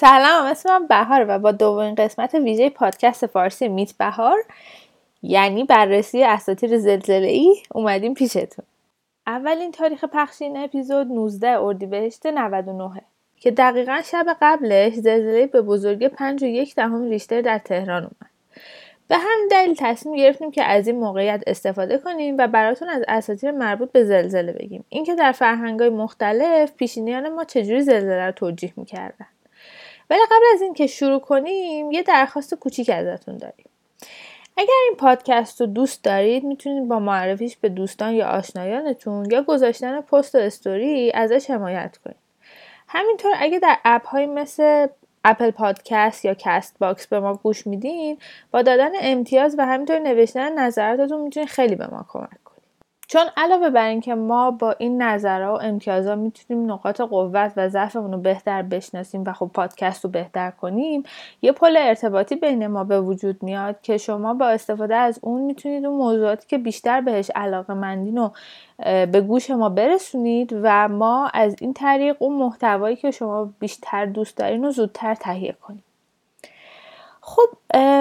سلام اسمم بهار و با دومین قسمت ویژه پادکست فارسی میت بهار یعنی بررسی اساطیر زلزله ای اومدیم پیشتون. اولین تاریخ پخش این اپیزود 19 اردیبهشت 99 که دقیقا شب قبلش زلزله به بزرگی 5 و یک دهم ریشتر در تهران اومد. به همین دلیل تصمیم گرفتیم که از این موقعیت استفاده کنیم و براتون از اساطیر مربوط به زلزله بگیم. اینکه در فرهنگ‌های مختلف پیشینیان ما چجوری زلزله رو توجیه می‌کردن. ولی قبل از اینکه شروع کنیم یه درخواست کوچیک ازتون داریم. اگر این پادکست رو دوست دارید می‌تونید با معرفیش به دوستان یا آشنایانتون یا گذاشتن پست و استوری ازش حمایت کنید. همینطور اگه در اپ های مثل Apple Podcast یا Castbox به ما گوش میدین با دادن امتیاز و همینطور نوشتن نظراتتون می‌تونید خیلی به ما کمک چون علاوه بر اینکه ما با این نظرها و امتیازها می‌تونیم نقاط قوت و ضعفمون رو بهتر بشناسیم و خب پادکست رو بهتر کنیم یه پل ارتباطی بین ما به وجود میاد که شما با استفاده از اون می‌تونید اون موضوعاتی که بیشتر بهش علاقه مندین و به گوش ما برسونید و ما از این طریق اون محتوایی که شما بیشتر دوست دارین رو زودتر تهیه کنیم. خب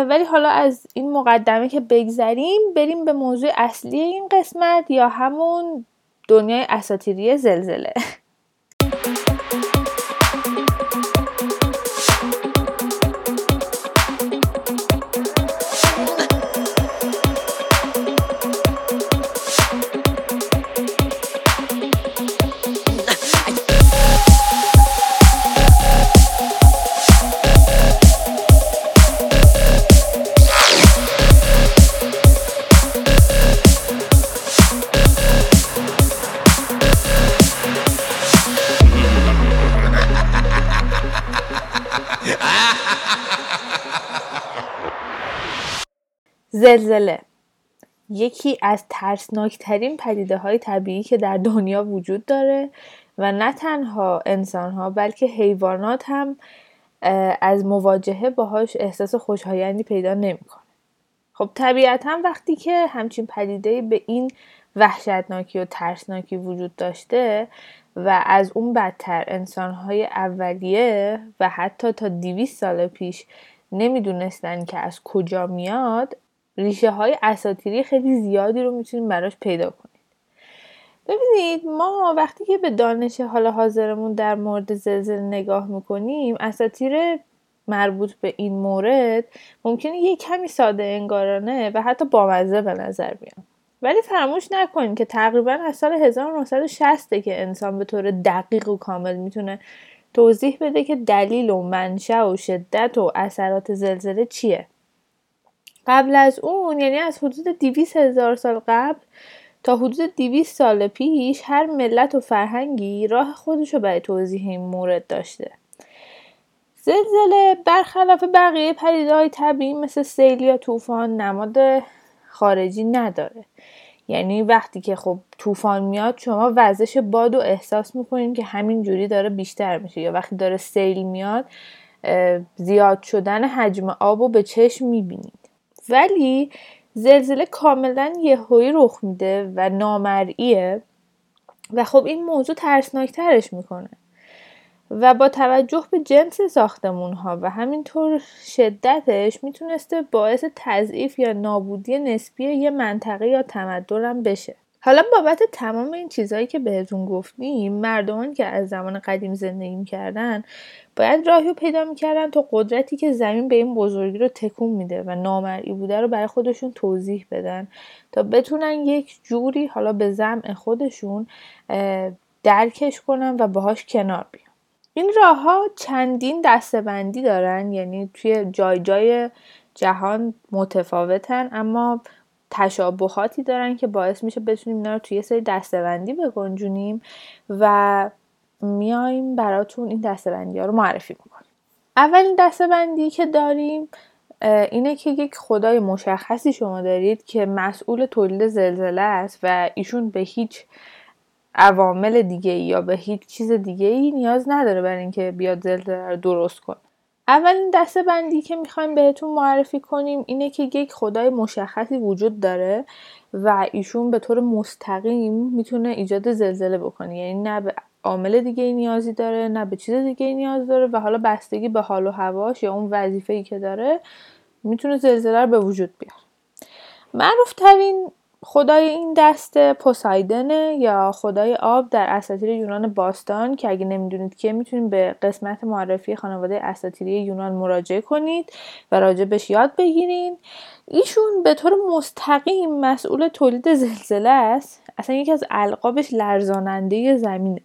ولی حالا از این مقدمه که بگذریم بریم به موضوع اصلی این قسمت یا همون دنیای اساتیری زلزله. زلزله. یکی از ترسناکترین پدیده های طبیعی که در دنیا وجود داره و نه تنها انسان ها بلکه حیوانات هم از مواجهه باهاش احساس خوشایندی پیدا نمی‌کنه. خب طبیعتا وقتی که همچین پدیده به این وحشتناکی و ترسناکی وجود داشته و از اون بدتر انسانهای اولیه و حتی تا دیویس سال پیش نمی‌دونستن که از کجا میاد ریشه های اساتیری خیلی زیادی رو می‌تونیم براش پیدا کنید ببینید ما وقتی که به دانش حال حاضرمون در مورد زلزله نگاه می‌کنیم اساتیر مربوط به این مورد ممکنه یه کمی ساده انگارانه و حتی بامزه به نظر بیان. ولی فراموش نکنیم که تقریبا از سال 1960 که انسان به طور دقیق و کامل می‌تونه توضیح بده که دلیل و منشأ و شدت و اثرات زلزله چیه. قبل از اون یعنی از حدود دیویس هزار سال قبل تا حدود دیویس سال پیش هر ملت و فرهنگی راه خودشو برای توضیح این مورد داشته. زلزله برخلاف بقیه پدیده های طبیعی مثل سیل یا طوفان نماد خارجی نداره. یعنی وقتی که خب طوفان میاد شما وزش باد و احساس می‌کنین که همین جوری داره بیشتر میشه. یا وقتی داره سیل میاد زیاد شدن حجم آب رو به چشم می‌بینید ولی زلزله کاملا یهویی رخ میده و نامرئیه و خب این موضوع ترسناکترش می‌کنه و با توجه به جنس ساختمون ها و همینطور شدتش می‌تونسته باعث تضعیف یا نابودی نسبی یه منطقه یا تمدن بشه. حالا بابت تمام این چیزهایی که بهتون گفتیم مردمان که از زمان قدیم زندگی می‌کردن باید راهی رو پیدا می‌کردن تا قدرتی که زمین به این بزرگی رو تکون میده و نامرئی بوده رو برای خودشون توضیح بدن تا بتونن یک جوری حالا به زمع خودشون درکش کنن و باهاش کنار بیان. این راه ها چندین دستبندی دارن یعنی توی جای جای جهان متفاوتن اما تشابهاتی دارن که باعث میشه بتونیم اینا رو توی یه سری دستبندی بگنجونیم و میایم براتون این دستبندی ها رو معرفی می‌کنیم. اولین دستبندی که داریم اینه که یک خدای مشخصی شما دارید که مسئول تولید زلزله است و ایشون به هیچ عوامل دیگه یا به هیچ چیز دیگه ای نیاز نداره برای اینکه بیاد زلزله رو درست کنه. اولین دسته بندی که می‌خوایم بهتون معرفی کنیم اینه که یک خدای مشخصی وجود داره و ایشون به طور مستقیم می‌تونه ایجاد زلزله بکنه. یعنی نه به عامل دیگه نیازی داره نه به چیز دیگه نیاز داره و حالا بستگی به حال و هواش یا اون وظیفه ای که داره می‌تونه زلزله رو به وجود بیاره. معروف ترین خدای این دسته پوسایدنه یا خدای آب در اساطیر یونان باستان که اگه نمی‌دونید که می‌تونید به قسمت معرفی خانواده اساطیری یونان مراجعه کنید و راجبش یاد بگیرین ایشون به طور مستقیم مسئول تولید زلزله است. اصلا یکی از القابش لرزاننده زمینه.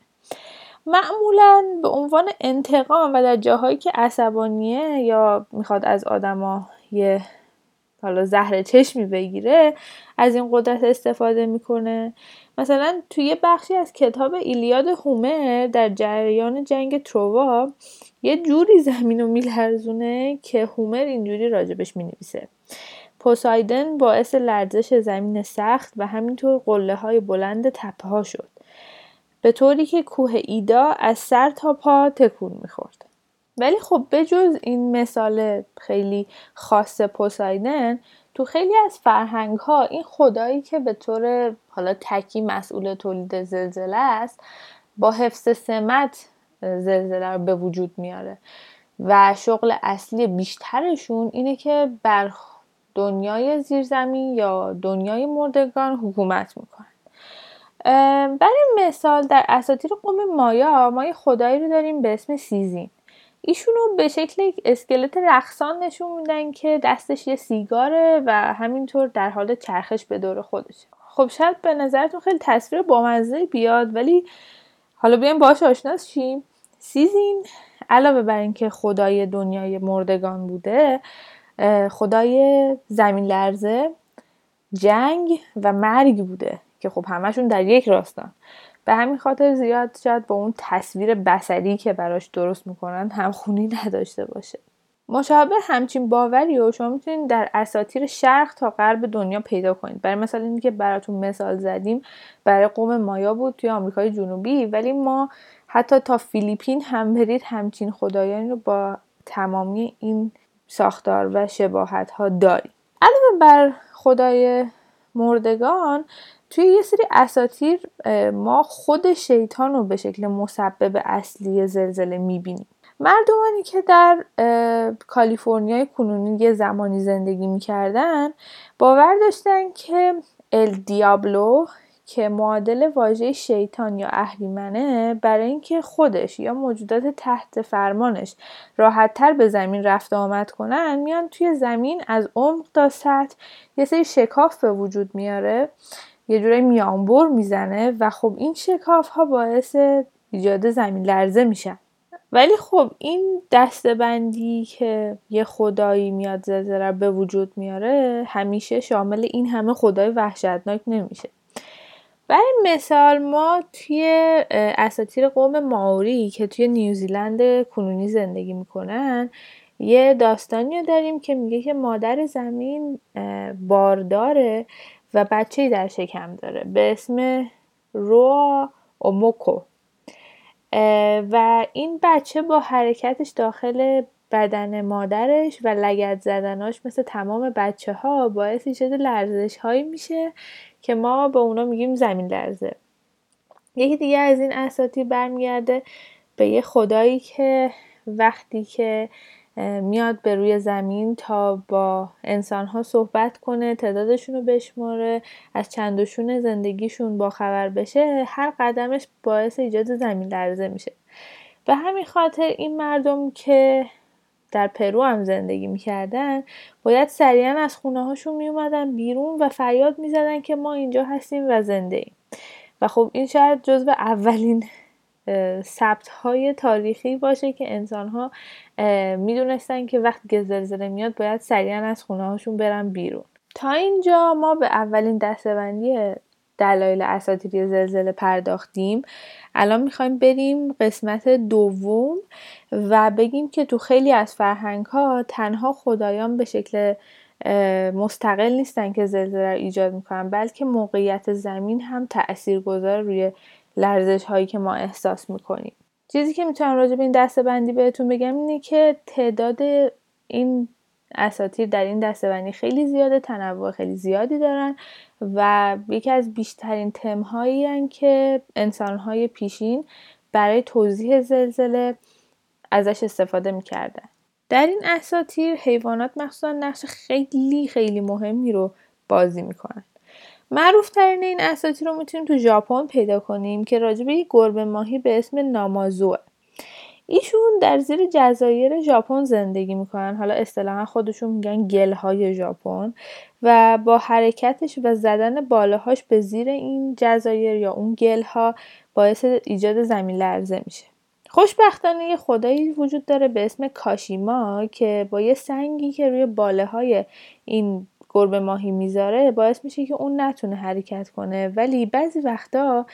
معمولا به عنوان انتقام و در جاهایی که عصبانیه یا می‌خواد از آدما یه حالا زهر چشمی بگیره از این قدرت استفاده می‌کنه. مثلا توی بخشی از کتاب ایلیاد هومر در جریان جنگ تروا یه جوری زمین رو میلرزونه که هومر اینجوری راجبش می‌نویسه. پوسایدن باعث لرزش زمین سخت و همینطور قله های بلند تپه ها شد. به طوری که کوه ایدا از سر تا پا تکون می‌خورد. ولی خب بجز این مثال خیلی خاص پوسایدن تو خیلی از فرهنگ ها این خدایی که به طور حالا تکی مسئول تولید زلزله است با حفظ سمت زلزله رو به وجود میاره و شغل اصلی بیشترشون اینه که بر دنیای زیرزمین یا دنیای مردگان حکومت می‌کنن. برای مثال در اساطیر قوم مایا ما یه خدایی رو داریم به اسم سیزین. ایشونو به شکل اسکلت رقصان نشون میدن که دستش یه سیگاره و همینطور در حال چرخش به دور خودشه خب شاید به نظرتون خیلی تصویر بامزه بیاد ولی حالا بیایم باش آشنا شیم. سیزین علاوه بر اینکه خدای دنیای مردگان بوده خدای زمین لرزه جنگ و مرگ بوده که خب همشون در یک راستان. به همین خاطر زیاد شاید با اون تصویر بسری که براش درست می‌کنن همخونی نداشته باشه. مشابه همچین باوری و شما می‌تونید در اساطیر شرق تا غرب دنیا پیدا کنید. برای مثال اینی که براتون مثال زدیم برای قوم مایا بود توی آمریکای جنوبی ولی ما حتی تا فیلیپین هم برید همچین خدایانی رو با تمامی این ساختار و شباهت ها داریم. علاوه بر خدای مردگان توی یه سری اساتیر ما خود شیطان رو به شکل مسبب اصلی زلزله می‌بینیم. مردمانی که در کالیفرنیای کنونی یه زمانی زندگی می‌کردن باور داشتن که ال دیابلو که معادل واژه شیطان یا اهریمنه برای اینکه خودش یا موجودات تحت فرمانش راحتتر به زمین رفت آمد کنن میان توی زمین از عمق تا سطح یه سری شکاف به وجود میاره یه جورایی میانبر می‌زنه و خب این شکاف ها باعث ایجاد زمین لرزه میشن. ولی خب این دستبندی که یه خدایی میاد زلزله به وجود میاره همیشه شامل این همه خدای وحشتناک نمیشه. برای مثال ما توی اساطیر قوم ماوری که توی نیوزیلند کنونی زندگی می‌کنن یه داستانی داریم که میگه که مادر زمین بارداره و بچه در شکم داره به اسم روا اوموکو. و این بچه با حرکتش داخل بدن مادرش و لگت زدناش مثل تمام بچه ها باعث ایجاد لرزش هایی میشه که ما به اونا میگیم زمین لرزه. یکی دیگه از این اساطیر برمیگرده به یه خدایی که وقتی که میاد به روی زمین تا با انسان ها صحبت کنه تعدادشون رو بشماره از چندشون زندگیشون با خبر بشه هر قدمش باعث ایجاد زمین لرزه میشه. به همین خاطر این مردم که در پرو هم زندگی می‌کردن باید سریعا از خونه هاشون میومدن بیرون و فریاد می‌زدن که ما اینجا هستیم و زنده ایم. و خب این شاید جزو اولین ثبت های تاریخی باشه که انسان ها می‌دونستن که وقتی که زلزله میاد باید سریعا از خونه هاشون برن بیرون. تا اینجا ما به اولین دستبندی دلایل اساطیری زلزله پرداختیم. الان می‌خوایم بریم قسمت دوم و بگیم که تو خیلی از فرهنگ ها تنها خدایان به شکل مستقل نیستن که زلزله رو ایجاد می‌کنن بلکه موقعیت زمین هم تأثیر گذار روی لرزش هایی که ما احساس می‌کنیم. چیزی که می‌تونم راجع به این دسته بندی بهتون بگم اینه که تعداد این اساتیر در این دسته بندی خیلی زیاده تنوع خیلی زیادی دارن و یکی از بیشترین تمهایی که انسانهای پیشین برای توضیح زلزله ازش استفاده می‌کردن. در این اساتیر حیوانات مخصوصا نقش خیلی خیلی مهمی رو بازی می‌کنن. معروف ترین این اساتیر رو می‌تونیم تو ژاپن پیدا کنیم که راجع به یک گربه ماهی به اسم نامازوه. ایشون در زیر جزایر ژاپن زندگی می‌کنن. حالا اصطلاحا خودشون میگن گلهای ژاپن و با حرکتش و زدن بالاهاش به زیر این جزایر یا اون گلها باعث ایجاد زمین لرزه میشه. خوشبختانه یه خدایی وجود داره به اسم کاشیما که با یه سنگی که روی باله های این گربه ماهی می‌ذاره باعث میشه که اون نتونه حرکت کنه. ولی بعضی وقتا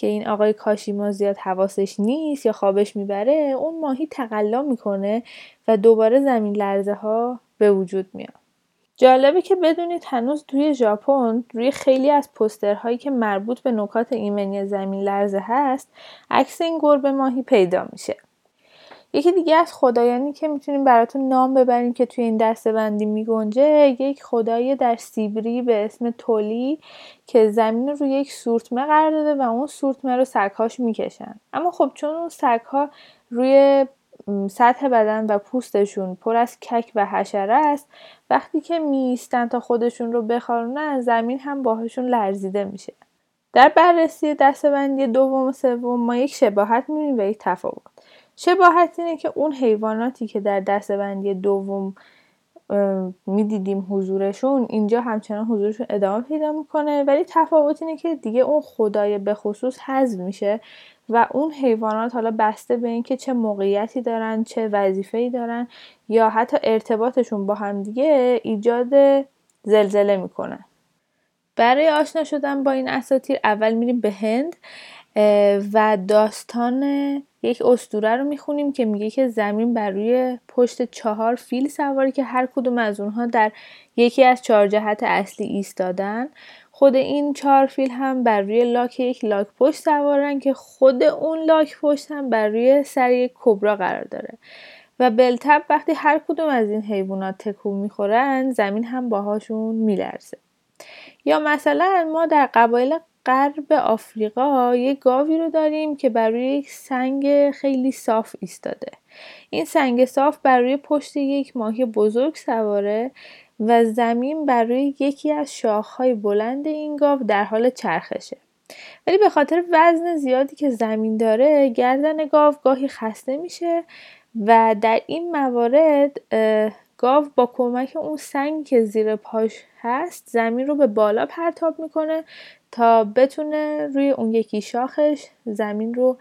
که این آقای کاشیما زیاد حواسش نیست یا خوابش می‌بره اون ماهی تقلا می‌کنه و دوباره زمین لرزه ها به وجود میاد. جالبه که بدونید هنوز توی ژاپن روی خیلی از پسترهایی که مربوط به نکات ایمنی زمین لرزه هست عکس این گربه ماهی پیدا میشه. یکی دیگه از خدایانی که می‌تونیم براتون نام ببریم که توی این دسته بندی میگنجه یک خدای در سیبری به اسم تولی که زمین رو یک سورتمه قرار داده و اون سورتمه رو سگهاش می‌کشن. اما خب چون اون سگها روی سطح بدن و پوستشون پر از کک و حشره است وقتی که میستن تا خودشون رو بخارونن زمین هم باهاشون لرزیده میشه. در بررسی دستبندی دوم و سوم ما یک شباهت می‌بینیم و یک تفاوت. شباهت اینه که اون حیواناتی که در دستبندی دوم می‌دیدیم حضورشون اینجا همچنان حضورشون ادامه پیدا می‌کنه. ولی تفاوت اینه که دیگه اون خدای به خصوص حذف میشه و اون حیوانات حالا بسته به اینکه چه موقعیتی دارن چه وظیفه‌ای دارن یا حتی ارتباطشون با هم دیگه ایجاد زلزله می‌کنن برای آشنا شدن با این اساتیر اول میریم به هند و داستان یک استوره رو می‌خونیم که میگه که زمین بر روی پشت چهار فیل سواری که هر کدوم از اونها در یکی از چهار جهت اصلی ایستادن. خود این چهار فیل هم بر روی لاک یک لاک پشت سوارن که خود اون لاک پشت هم بر روی سر یک کبرا قرار داره. و بلتب وقتی هر کدوم از این حیوانات تکون می‌خورن زمین هم باهاشون میلرزه. یا مثلا ما در قبایل غرب آفریقا یک گاوی رو داریم که بر روی یک سنگ خیلی صاف ایستاده. این سنگ صاف بر روی پشت یک ماهی بزرگ سواره و زمین بر روی یکی از شاخهای بلند این گاو در حال چرخشه. ولی به خاطر وزن زیادی که زمین داره گردن گاو گاهی خسته میشه و در این موارد گاو با کمک اون سنگ که زیر پاش هست زمین رو به بالا پرتاب می‌کنه تا بتونه روی اون یکی شاخش زمین رو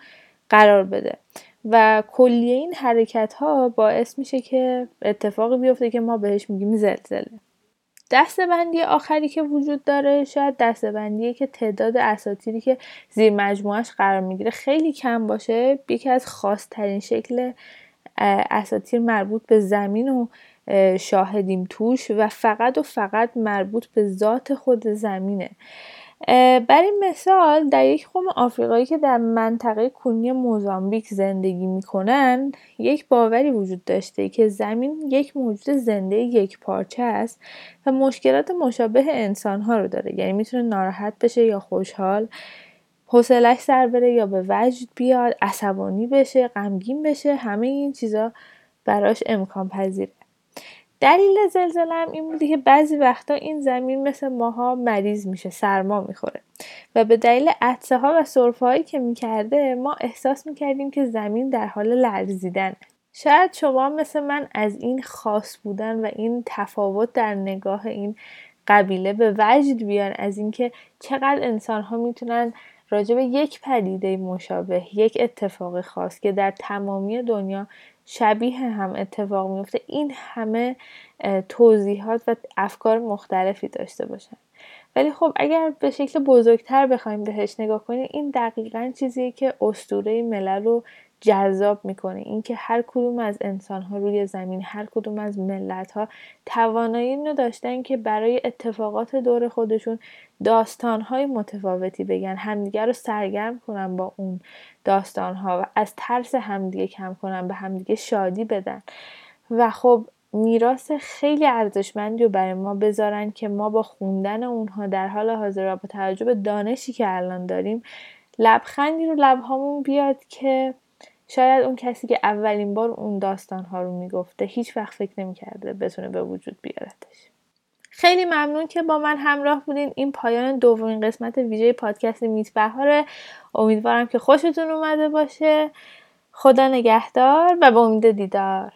قرار بده. و کلیه این حرکت ها باعث میشه که اتفاقی بیفته که ما بهش میگیم زلزله. دسته بندی آخری که وجود داره شاید دسته بندیه که تعداد اساتیری که زیر مجموعش قرار می‌گیره خیلی کم باشه. یکی از خاصترین شکل اساتیر مربوط به زمین و شاهدیم توش و فقط و فقط مربوط به ذات خود زمینه. برای مثال در یک قوم آفریقایی که در منطقه کنی موزامبیک زندگی می‌کنن یک باوری وجود داشته که زمین یک موجود زنده یک پارچه است و مشکلات مشابه انسانها رو داره. یعنی می‌تونه ناراحت بشه یا خوشحال حوصلش سر بره یا به وجد بیاد عصبانی بشه غمگین بشه همه این چیزا براش امکان پذیره دلیل زلزله هم این بوده که بعضی وقتا این زمین مثل ماها مریض میشه سرما می‌خوره. و به دلیل عطسه ها و سرفه هایی که می‌کرده ما احساس می‌کردیم که زمین در حال لرزیدن شاید شما مثل من از این خاص بودن و این تفاوت در نگاه این قبیله به وجد بیان از اینکه چقدر انسان ها می‌تونن راجع به یک پدیده مشابه یک اتفاق خاص که در تمامی دنیا شبیه هم اتفاق میفته این همه توضیحات و افکار مختلفی داشته باشن. ولی خب اگر به شکل بزرگتر بخوایم بهش نگاه کنیم این دقیقا چیزیه که استوره ملل رو جذاب می‌کنه. اینکه هر کدوم از انسان ها روی زمین هر کدوم از ملت ها توانایی اینو داشتن که برای اتفاقات دور خودشون داستان های متفاوتی بگن. همدیگه رو سرگرم کنن با اون داستان ها و از ترس همدیگه کم کنن به همدیگه شادی بدن. و خب میراث خیلی ارزشمندی رو برای ما بذارن که ما با خوندن اونها در حال حاضر با توجه به دانشی که الان داریم لبخندی رو لبهامون بیاد که شاید اون کسی که اولین بار اون داستان ها رو می‌گفته هیچ وقت فکر نمی‌کرده بتونه به وجود بیارتش خیلی ممنون که با من همراه بودین. این پایان دومین قسمت ویژه پادکست میت بهاره امیدوارم که خوشتون اومده باشه. خدا نگهدار و به امید دیدار.